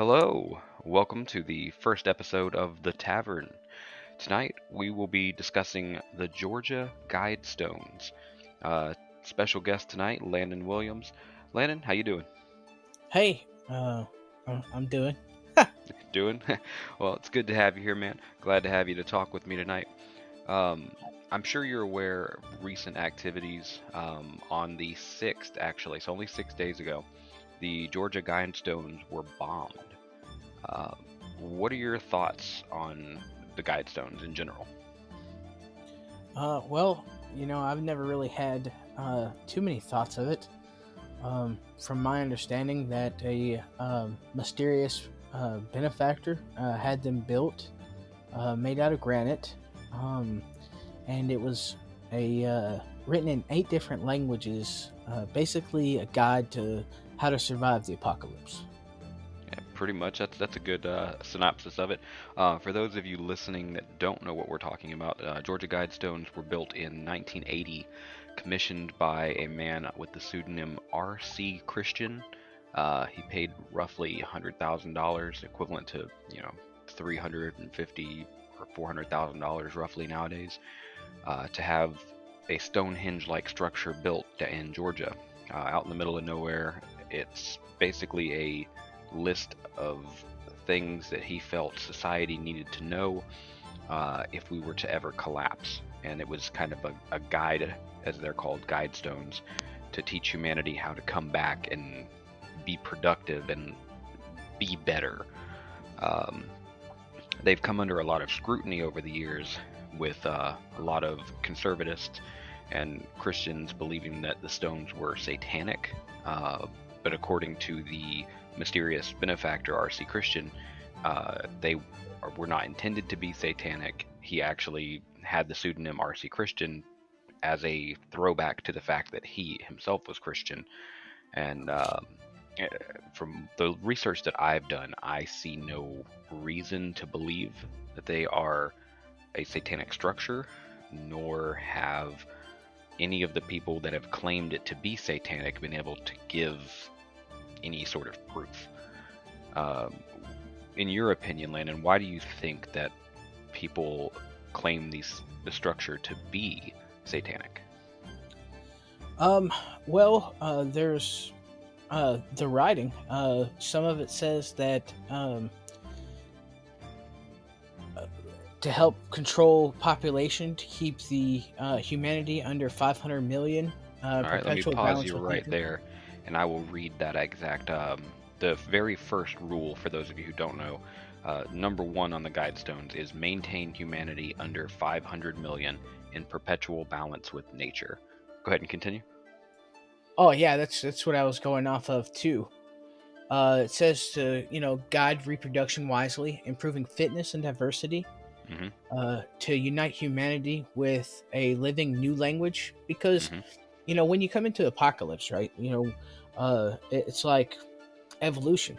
Hello, welcome to the first episode of The Tavern. Tonight we will be discussing the Georgia Guidestones. Uh, special guest tonight, Landon Williams. Landon, how you doing? Hey, uh, I'm doing. Doing? well, it's good to have you here, man. Glad to have you to talk with me tonight. Um, I'm sure you're aware of recent activities um, on the 6th, actually, so only six days ago. The Georgia Guidestones were bombed. Uh, what are your thoughts on the guide stones in general? Uh, well, you know, I've never really had uh, too many thoughts of it. Um, from my understanding, that a um, mysterious uh, benefactor uh, had them built, uh, made out of granite, um, and it was a written in eight different languages. Basically, a guide to how to survive the apocalypse. Pretty much. That's that's a good uh, synopsis of it. Uh, for those of you listening that don't know what we're talking about, uh, Georgia Guidestones were built in 1980, commissioned by a man with the pseudonym R.C. Christian. Uh, he paid roughly $100,000, equivalent to you know 350 or 400,000 dollars roughly nowadays, uh, to have a Stonehenge-like structure built in Georgia, uh, out in the middle of nowhere. It's basically a list of things that he felt society needed to know uh, if we were to ever collapse. And it was kind of a, a guide, as they're called, guide stones, to teach humanity how to come back and be productive and be better. Um, they've come under a lot of scrutiny over the years with uh, a lot of conservatists and Christians believing that the stones were satanic. Uh, but according to the mysterious benefactor R.C. Christian, uh, they were not intended to be satanic. He actually had the pseudonym R.C. Christian as a throwback to the fact that he himself was Christian. And um, eh, from the research that I've done, I see no reason to believe that they are a satanic structure, nor have any of the people that have claimed it to be satanic been able to give any sort of proof. Um, in your opinion, Landon, why do you think that people claim these the structure to be satanic? Um, well, uh, there's uh, the writing. Uh, some of it says that um, uh, to help control population, to keep the uh, humanity under 500 million. Uh, All right, let me pause you right there, and I will read that exact. Um, the very first rule, for those of you who don't know, uh, number one on the Guidestones is maintain humanity under 500 million in perpetual balance with nature. Go ahead and continue. Oh yeah, that's that's what I was going off of too. Uh, it says to you know guide reproduction wisely, improving fitness and diversity. Mhm. Uh, to unite humanity with a living new language, because Mhm. You know when you come into apocalypse, right? You know, uh, it's like evolution,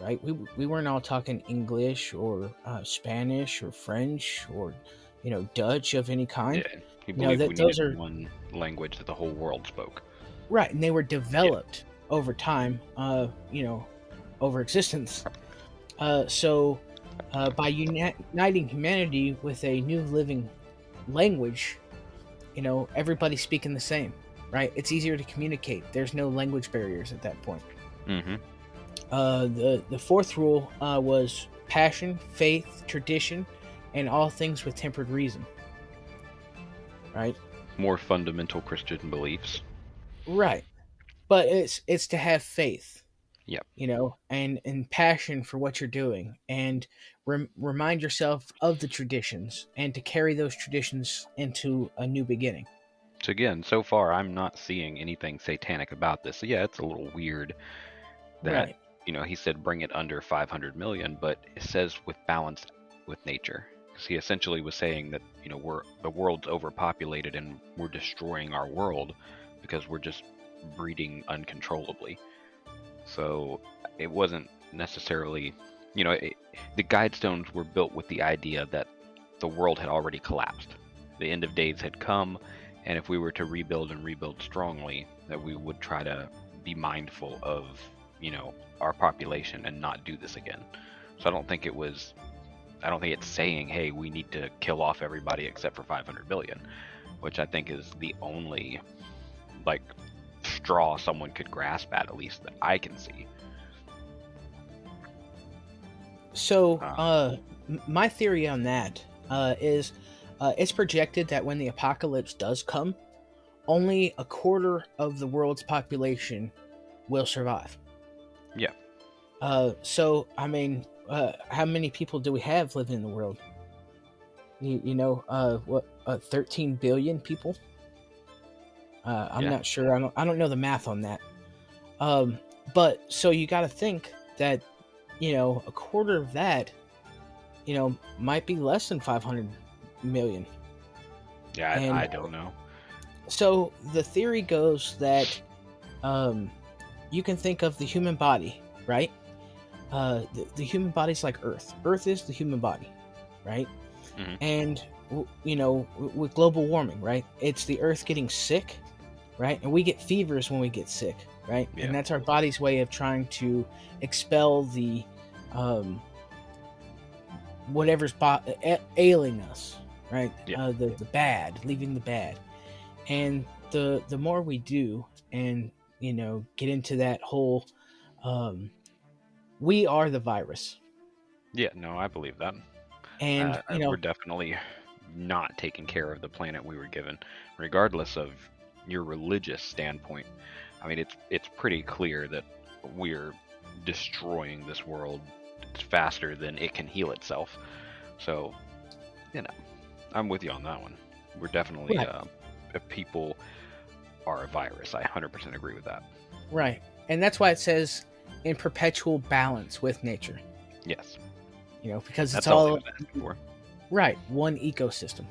right? We we weren't all talking English or uh, Spanish or French or you know Dutch of any kind. Yeah, No, believed that- we those are- one language that the whole world spoke. Right, and they were developed over time, uh, you know, over existence. Uh, so, uh, by uni- uniting humanity with a new living language, you know, everybody speaking the same, right? It's easier to communicate. There's no language barriers at that point. Mm-hmm. Uh, the the fourth rule uh, was passion, faith, tradition, and all things with tempered reason. Right. More fundamental Christian beliefs. Right. But it's it's to have faith. Yep. You know, and and passion for what you're doing and rem- remind yourself of the traditions and to carry those traditions into a new beginning. So again, so far I'm not seeing anything satanic about this. So yeah, it's a little weird that right. you know he said bring it under 500 million, but it says with balance with nature. Because he essentially was saying that you know we're the world's overpopulated and we're destroying our world because we're just breeding uncontrollably. So it wasn't necessarily, you know, it, the guidestones were built with the idea that the world had already collapsed. The end of days had come, and if we were to rebuild and rebuild strongly, that we would try to be mindful of you know, our population and not do this again. So I don't think it was. I don't think it's saying, hey, we need to kill off everybody except for 500 billion, which I think is the only like straw someone could grasp at, at least that I can see. So, Ah. uh, my theory on that uh, is uh, it's projected that when the apocalypse does come, only a quarter of the world's population will survive. Yeah. Uh, so, I mean, uh, how many people do we have living in the world? You, you know, uh, what, uh, 13 billion people? Uh, I'm Yeah. not sure. I don't, I don't know the math on that. Um, but so you got to think that you know, a quarter of that, you know, might be less than 500 million. Yeah, I, And- I don't know. So the theory goes that um, you can think of the human body, right? Uh, the, the human body's like Earth. Earth is the human body, right? Mhm. And, w- you know, w- with global warming, right? It's the Earth getting sick, right? And we get fevers when we get sick, right? Yeah. And that's our body's way of trying to expel the um, whatever's bo- a- ailing us, right? Yeah. Uh, the the bad, leaving the bad, and the the more we do, and you know, get into that whole, um, we are the virus, Yeah, no, I believe that. and Uh, you know, we're definitely not taking care of the planet we were given, regardless of your religious standpoint. I mean, it's it's pretty clear that we're destroying this world faster than it can heal itself. So, you know, I'm with you on that one. We're definitely Right. uh, if people are a virus. I 100% agree with that. right, and that's why it says in perpetual balance with nature, Yes, you know, because it's that's all all for. right, one ecosystem.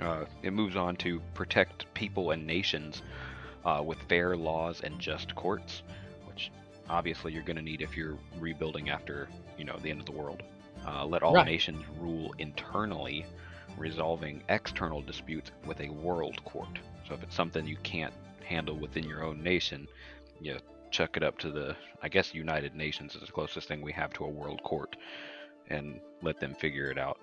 Uh, it moves on to protect people and nations uh, with fair laws and just courts, which obviously you're going to need if you're rebuilding after you know the end of the world. Uh, let all Right. nations rule internally, resolving external disputes with a world court. So if it's something you can't handle within your own nation, you chuck it up to the, I guess, United Nations is the closest thing we have to a world court, and let them figure it out.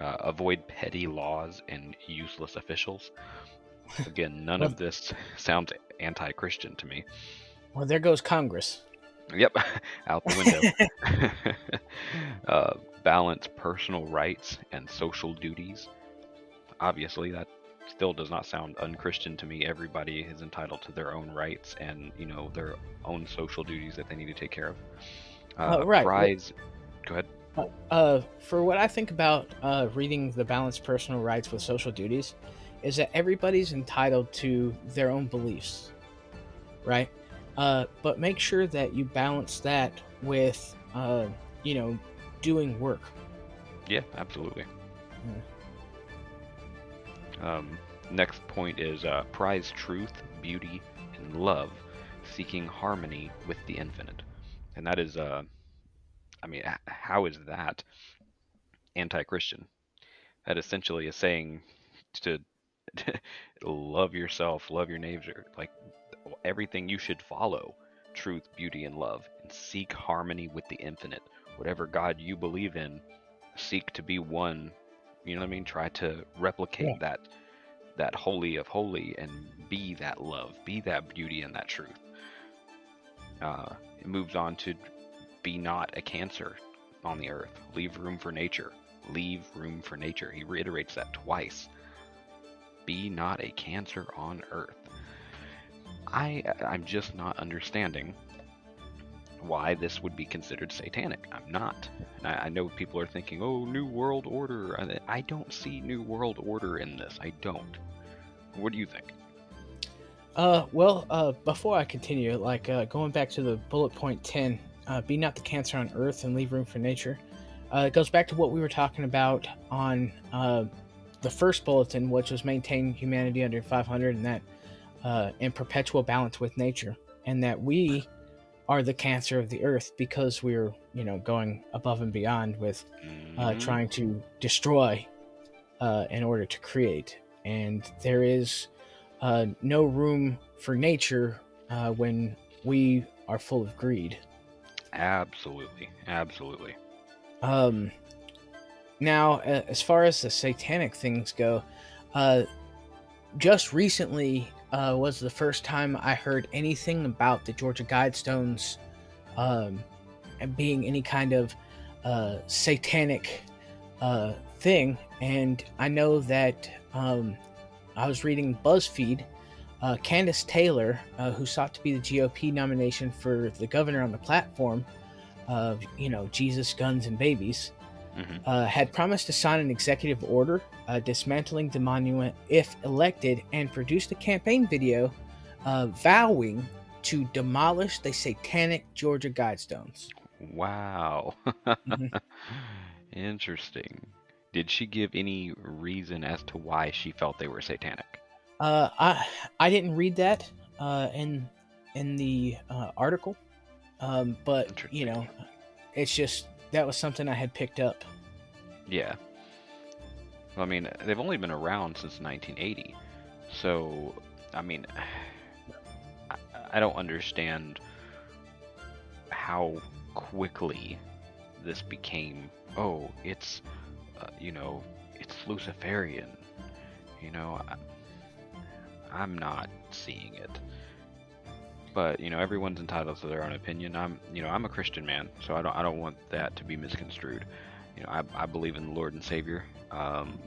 Uh, avoid petty laws and useless officials. Again, none Well- of this sounds anti-Christian to me. Well, there goes Congress. Yep, out the window. uh, balance personal rights and social duties. Obviously, that still does not sound unchristian to me. Everybody is entitled to their own rights and you know their own social duties that they need to take care of. Uh, Uh, right. Go ahead. Uh, for what I think about uh, reading the balanced personal rights with social duties, is that everybody's entitled to their own beliefs, right? Uh, but make sure that you balance that with, uh, you know, doing work. Yeah, absolutely. Um, next point is uh, prize truth, beauty, and love, seeking harmony with the infinite. And that is, uh, I mean, how is that anti Christian? That essentially is saying to love yourself, love your neighbor, like everything you should follow truth, beauty, and love, and seek harmony with the infinite. Whatever God you believe in, seek to be one you know what I mean? Try to replicate Yeah. that that holy of holy and be that love, be that beauty and that truth. Uh, it moves on to be not a cancer on the earth. Leave room for nature. Leave room for nature. He reiterates that twice. Be not a cancer on earth. I I'm just not understanding why this would be considered satanic. I'm not. I, I know people are thinking, "Oh, New World Order." I, I don't see New World Order in this. I don't. What do you think? Uh, well, uh, before I continue, like uh, going back to the bullet point 10, uh, be not the cancer on earth and leave room for nature. Uh, it goes back to what we were talking about on uh, the first bulletin, which was maintain humanity under 500 and that uh, in perpetual balance with nature, and that we are the cancer of the earth because we're, you know, going above and beyond with uh, Mhm. trying to destroy uh, in order to create. And there is uh, no room for nature uh, when we are full of greed. Absolutely, absolutely. Um, now, as far as the satanic things go, uh, just recently uh, was the first time I heard anything about the Georgia Guidestones um, being any kind of uh, satanic uh, thing. And I know that um, I was reading BuzzFeed. Uh, Kandiss Taylor, uh, who sought to be the GOP nomination for the governor on the platform of, you know, Jesus, guns, and babies, mm-hmm. uh, had promised to sign an executive order uh, dismantling the monument if elected and produced a campaign video uh, vowing to demolish the satanic Georgia Guidestones. Wow. mm-hmm. Interesting. Did she give any reason as to why she felt they were satanic? Uh, I I didn't read that uh, in in the uh, article, um, but you know, it's just that was something I had picked up. Yeah. I mean, they've only been around since 1980, so I mean, I, I don't understand how quickly this became. Oh, it's uh, you know, it's Luciferian. You know, I, I'm not seeing it but you know everyone's entitled to their own opinion. I'm you know I'm a Christian man, so I don't I don't want that to be misconstrued. You know I, I believe in the Lord and Savior, um,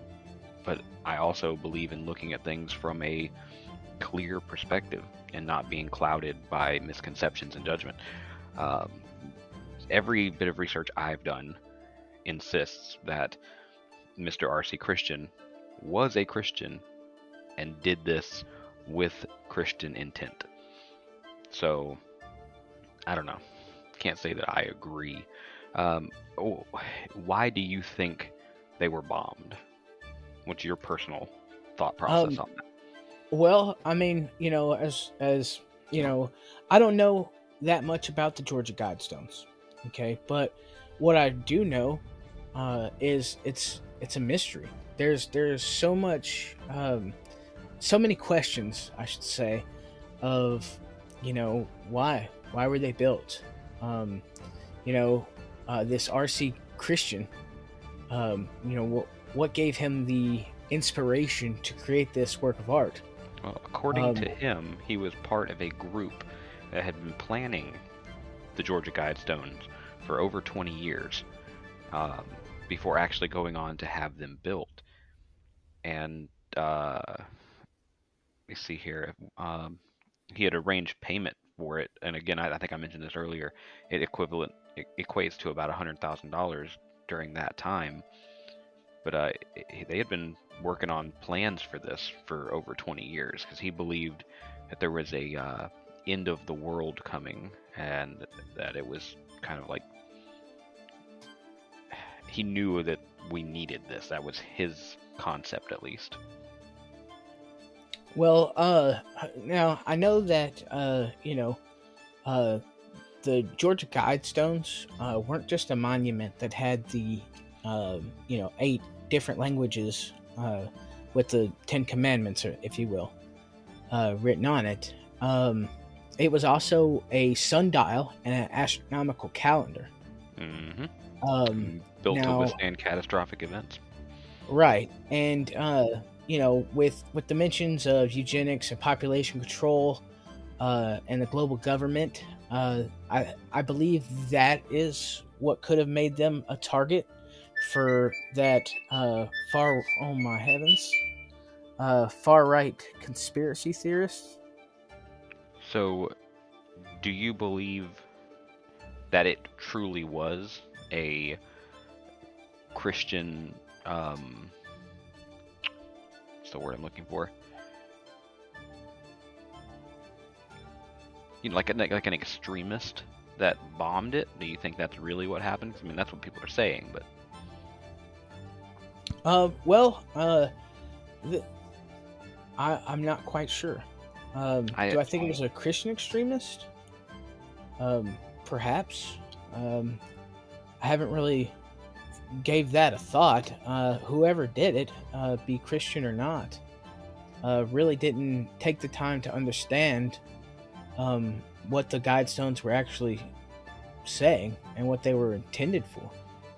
but I also believe in looking at things from a clear perspective and not being clouded by misconceptions and judgment. Um, every bit of research I've done insists that Mr. R.C. Christian was a Christian and did this with Christian intent. So, I don't know. Can't say that I agree. Um, oh, why do you think they were bombed? What's your personal thought process um, on that? Well, I mean, you know, as as you know, I don't know that much about the Georgia Guidestones. Okay, but what I do know uh, is it's it's a mystery. There's there's so much, um, so many questions, I should say, of you know why? Why were they built? Um, you know uh, this rc christian um, you know what what gave him the inspiration to create this work of art? Well according um, to him he was part of a group that had been planning the georgia guidestones for over 20 years um, before actually going on to have them built. And uh, let me see here um, he had arranged payment for it, and again, I, I think I mentioned this earlier. It equivalent it equates to about hundred thousand dollars during that time. But uh, they had been working on plans for this for over 20 years because he believed that there was a uh, end of the world coming, and that it was kind of like he knew that we needed this. That was his concept, at least. Well, uh, now I know that uh, you know, uh, the Georgia Guidestones uh, weren't just a monument that had the, uh, you know, eight different languages uh, with the Ten Commandments, if you will, uh, written on it. Um, it was also a sundial and an astronomical calendar. Mm-hmm. Um, Built now, to withstand catastrophic events. Right, and uh, you know, with with dimensions of eugenics and population control, uh, and the global government, uh, I I believe that is what could have made them a target for that uh, far. Oh my heavens, uh, far right conspiracy theorists. So, do you believe that it truly was a Christian? Um, the word I'm looking for. You know, like a, like an extremist that bombed it. Do you think that's really what happened? I mean, that's what people are saying, but. Uh, well, uh, the, I I'm not quite sure. Um, I, do I think I, it was a Christian extremist? Um, perhaps. Um, I haven't really gave that a thought. Uh, whoever did it, uh, be Christian or not, uh, really didn't take the time to understand, um, what the guidestones were actually saying and what they were intended for.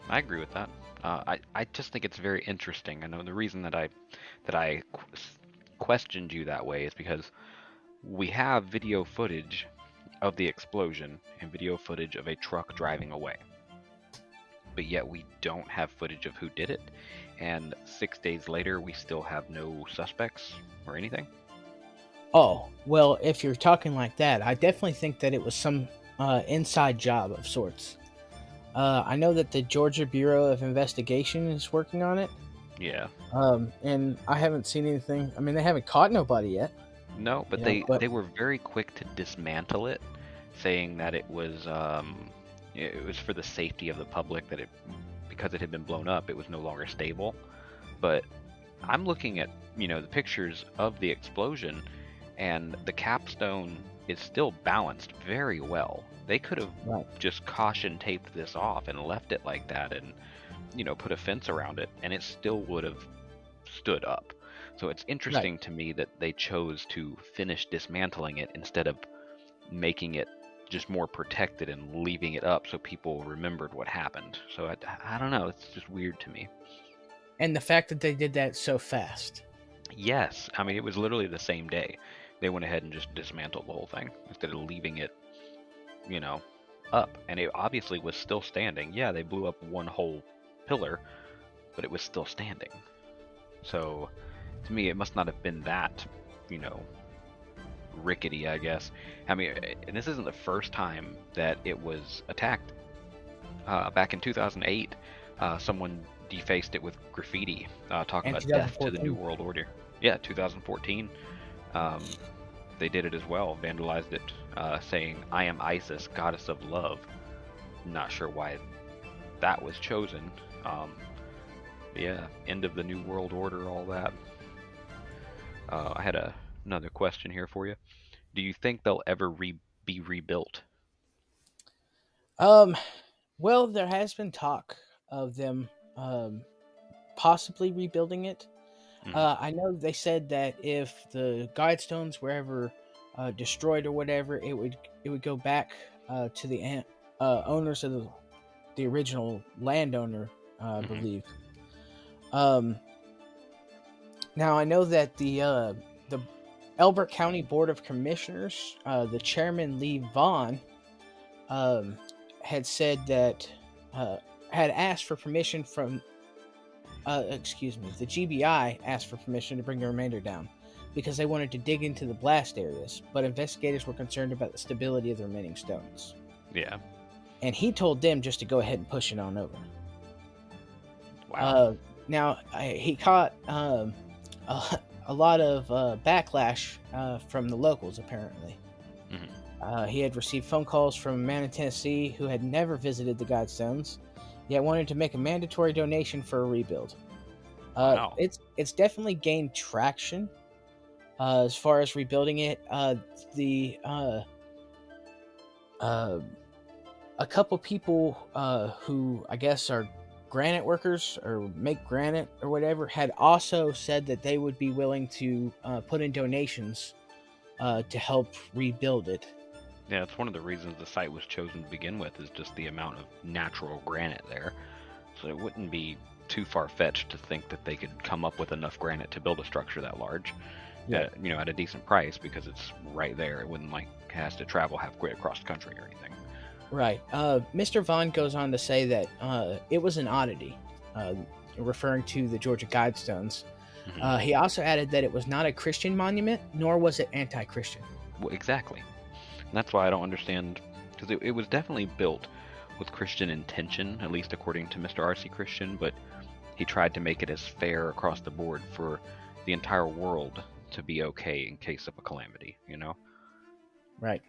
I agree with that. Uh, I I just think it's very interesting. I know the reason that I that I qu- questioned you that way is because we have video footage of the explosion and video footage of a truck driving away. But yet we don't have footage of who did it. And six days later, we still have no suspects or anything. Oh, well, if you're talking like that, I definitely think that it was some uh, inside job of sorts. Uh, I know that the Georgia Bureau of Investigation is working on it, Yeah. um, and I haven't seen anything. I mean, they haven't caught nobody yet. No, but they but- they were very quick to dismantle it, saying that it was um, it was for the safety of the public that it because it had been blown up, it was no longer stable. But I'm looking at you know the pictures of the explosion, and the capstone is still balanced very well. They could have Right. just caution taped this off and left it like that, and you know put a fence around it, and it still would have stood up. So it's interesting to me that they chose to finish dismantling it instead of making it just more protected and leaving it up so people remembered what happened. So I, I don't know, it's just weird to me. And the fact that they did that so fast. Yes, I mean it was literally the same day. They went ahead and just dismantled the whole thing instead of leaving it, you know, up. And it obviously was still standing. Yeah, they blew up one whole pillar, but it was still standing. So to me, it must not have been that, you know, rickety, I guess. I mean, and this isn't the first time that it was attacked. Uh, back in 2008, uh, someone defaced it with graffiti, uh, talking And about death to the New World Order. Yeah, 2014. Um, they did it as well, vandalized it, uh, saying, I am Isis, goddess of love. Not sure why that was chosen. Um, yeah, end of the New World Order, all that. Uh, I had a, another question here for you. Do you think they'll ever re- be rebuilt? Um, well, there has been talk of them um, possibly rebuilding it. Mhm. Uh, I know they said that if the guide stones were ever uh, destroyed or whatever, it would it would go back uh, to the an- uh, owners of the the original landowner, uh, I Mhm. believe. Um, now I know that the uh, the Elbert County Board of Commissioners, uh, the chairman Lee Vaughn, um, had said that uh, had asked for permission from uh, excuse me the GBI asked for permission to bring the remainder down because they wanted to dig into the blast areas but investigators were concerned about the stability of the remaining stones Yeah. and he told them just to go ahead and push it on over Wow. uh, now I, he caught um, a, a lot of uh, backlash uh, from the locals. Apparently, Mhm. uh, he had received phone calls from a man in Tennessee who had never visited the Guidestones, yet wanted to make a mandatory donation for a rebuild. Uh, Wow. It's it's definitely gained traction uh, as far as rebuilding it. Uh, the uh, uh, a couple people uh, who I guess are granite workers or make granite or whatever had also said that they would be willing to uh, put in donations uh, to help rebuild it. yeah, it's one of the reasons the site was chosen to begin with is just the amount of natural granite there. So it wouldn't be too far fetched to think that they could come up with enough granite to build a structure that large. Yeah. At, you know, at a decent price because it's right there. It wouldn't like has to travel halfway across the country or anything. Right. Uh, Mr. Vaughn goes on to say that uh, it was an oddity, uh, referring to the Georgia Guidestones. Mhm. Uh, he also added that it was not a Christian monument, nor was it anti Christian. Well, exactly. And that's why I don't understand because it, it was definitely built with Christian intention, at least according to Mr. R.C. Christian, but he tried to make it as fair across the board for the entire world to be okay in case of a calamity, you know? Right.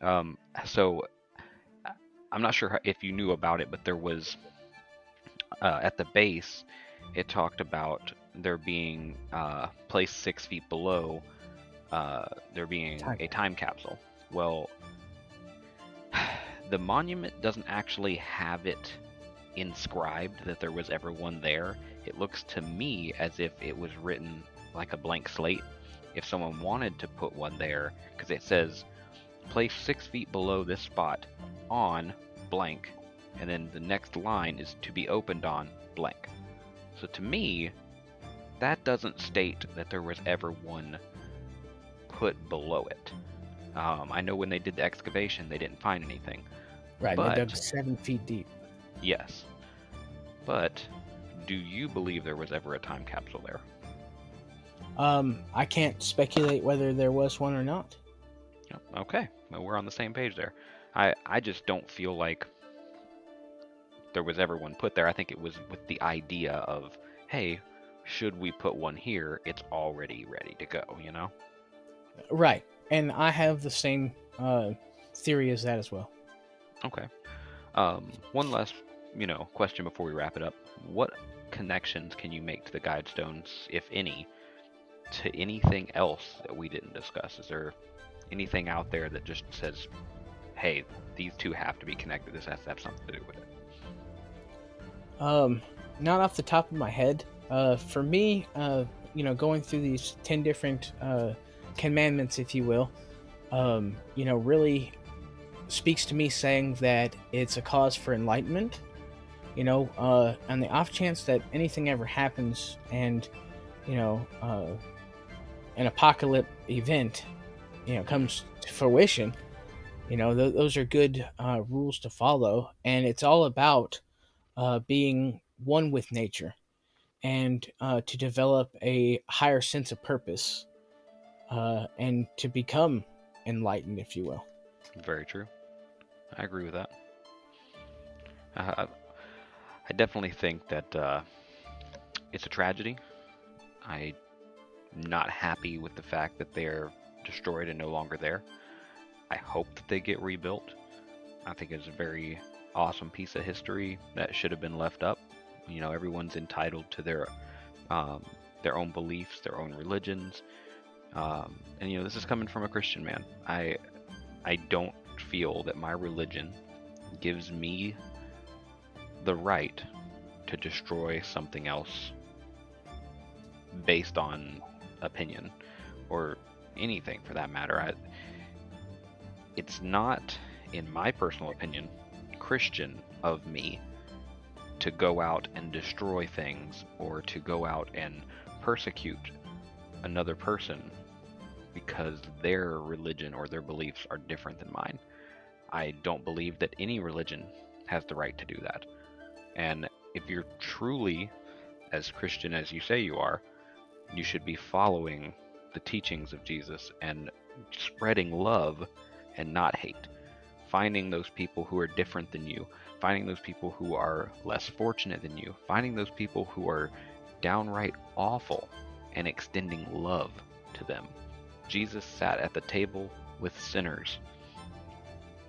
Um, so I'm not sure if you knew about it, but there was uh, at the base, it talked about there being uh, placed six feet below, uh, there being Time a time capsule. Well, the monument doesn't actually have it inscribed that there was ever one there. It looks to me as if it was written like a blank slate. If someone wanted to put one there, because it says place six feet below this spot on blank, and then the next line is to be opened on blank. So to me, that doesn't state that there was ever one put below it. Um, I know when they did the excavation, they didn't find anything. Right, But- they dug seven feet deep. Yes. But do you believe there was ever a time capsule there? Um, I can't speculate whether there was one or not. Okay, well, we're on the same page there. I, I just don't feel like there was ever one put there. I think it was with the idea of, hey, should we put one here? It's already ready to go, you know? Right, and I have the same uh, theory as that as well. Okay. Um, one last, you know, question before we wrap it up. What connections can you make to the Guidestones, if any, to anything else that we didn't discuss? Is there anything out there that just says, hey, these two have to be connected. This has to have something to do with it. Um, not off the top of my head. Uh, for me, uh, you know, going through these ten different uh, commandments, if you will, um, you know, really speaks to me saying that it's a cause for enlightenment. You know, uh, on the off chance that anything ever happens and, you know, uh, an apocalypse event, you know, comes to fruition, you know, th- those are good uh, rules to follow. And it's all about uh, being one with nature and uh, to develop a higher sense of purpose uh, and to become enlightened, if you will. Very true. I agree with that. Uh, I definitely think that uh, it's a tragedy. I'm not happy with the fact that they're destroyed and no longer there. I hope that they get rebuilt. I think it's a very awesome piece of history that should have been left up. You know, everyone's entitled to their um, their own beliefs, their own religions, um, and you know, this is coming from a Christian man. I I don't feel that my religion gives me the right to destroy something else based on opinion or anything for that matter. I, it's not, in my personal opinion, Christian of me to go out and destroy things or to go out and persecute another person because their religion or their beliefs are different than mine. I don't believe that any religion has the right to do that. And if you're truly as Christian as you say you are, you should be following the teachings of Jesus and spreading love and not hate. Finding those people who are different than you, finding those people who are less fortunate than you, finding those people who are downright awful and extending love to them. Jesus sat at the table with sinners.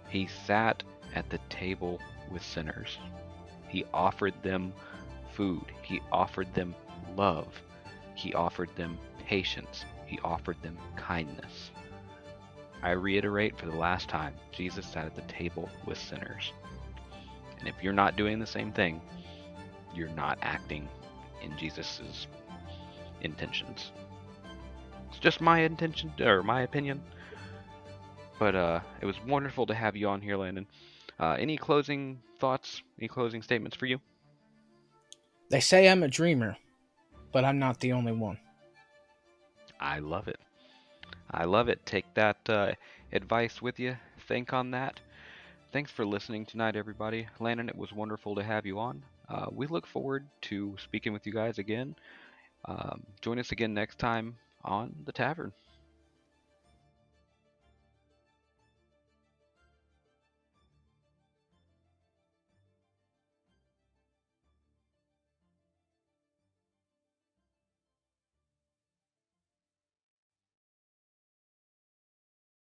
He sat at the table with sinners. He offered them food. He offered them love. He offered them patience. He offered them kindness. I reiterate for the last time Jesus sat at the table with sinners. And if you're not doing the same thing, you're not acting in Jesus' intentions. It's just my intention or my opinion. But uh, it was wonderful to have you on here, Landon. Uh, any closing thoughts? Any closing statements for you? They say I'm a dreamer, but I'm not the only one. I love it. I love it. Take that uh, advice with you. Think on that. Thanks for listening tonight, everybody. Landon, it was wonderful to have you on. Uh, we look forward to speaking with you guys again. Um, join us again next time on the tavern.